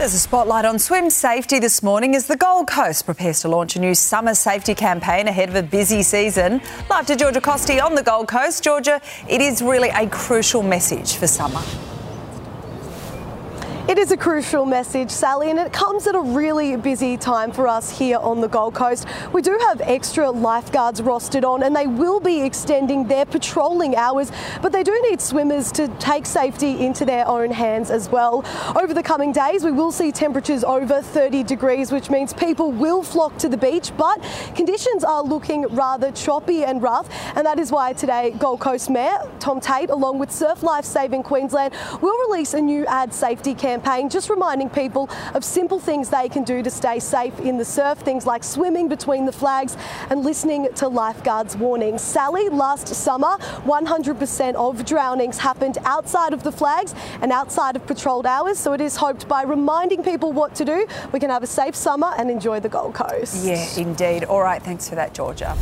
There's a spotlight on swim safety this morning as the Gold Coast prepares to launch a new summer safety campaign ahead of a busy season. Live to Georgia Costi on the Gold Coast. Georgia, it is really a crucial message for summer. It is a crucial message, Sally, and it comes at a really busy time for us here on the Gold Coast. We do have extra lifeguards rostered on, and they will be extending their patrolling hours, but they do need swimmers to take safety into their own hands as well. Over the coming days, we will see temperatures over 30 degrees, which means people will flock to the beach, but conditions are looking rather choppy and rough, and that is why today Gold Coast Mayor Tom Tate, along with Surf Life Saving Queensland, will release a new ad safety campaign campaign, just reminding people of simple things they can do to stay safe in the surf, things like swimming between the flags and listening to lifeguards' warnings. Sally, last summer, 100% of drownings happened outside of the flags and outside of patrolled hours, so it is hoped by reminding people what to do, we can have a safe summer and enjoy the Gold Coast. Yeah, indeed. All right, thanks for that, Georgia.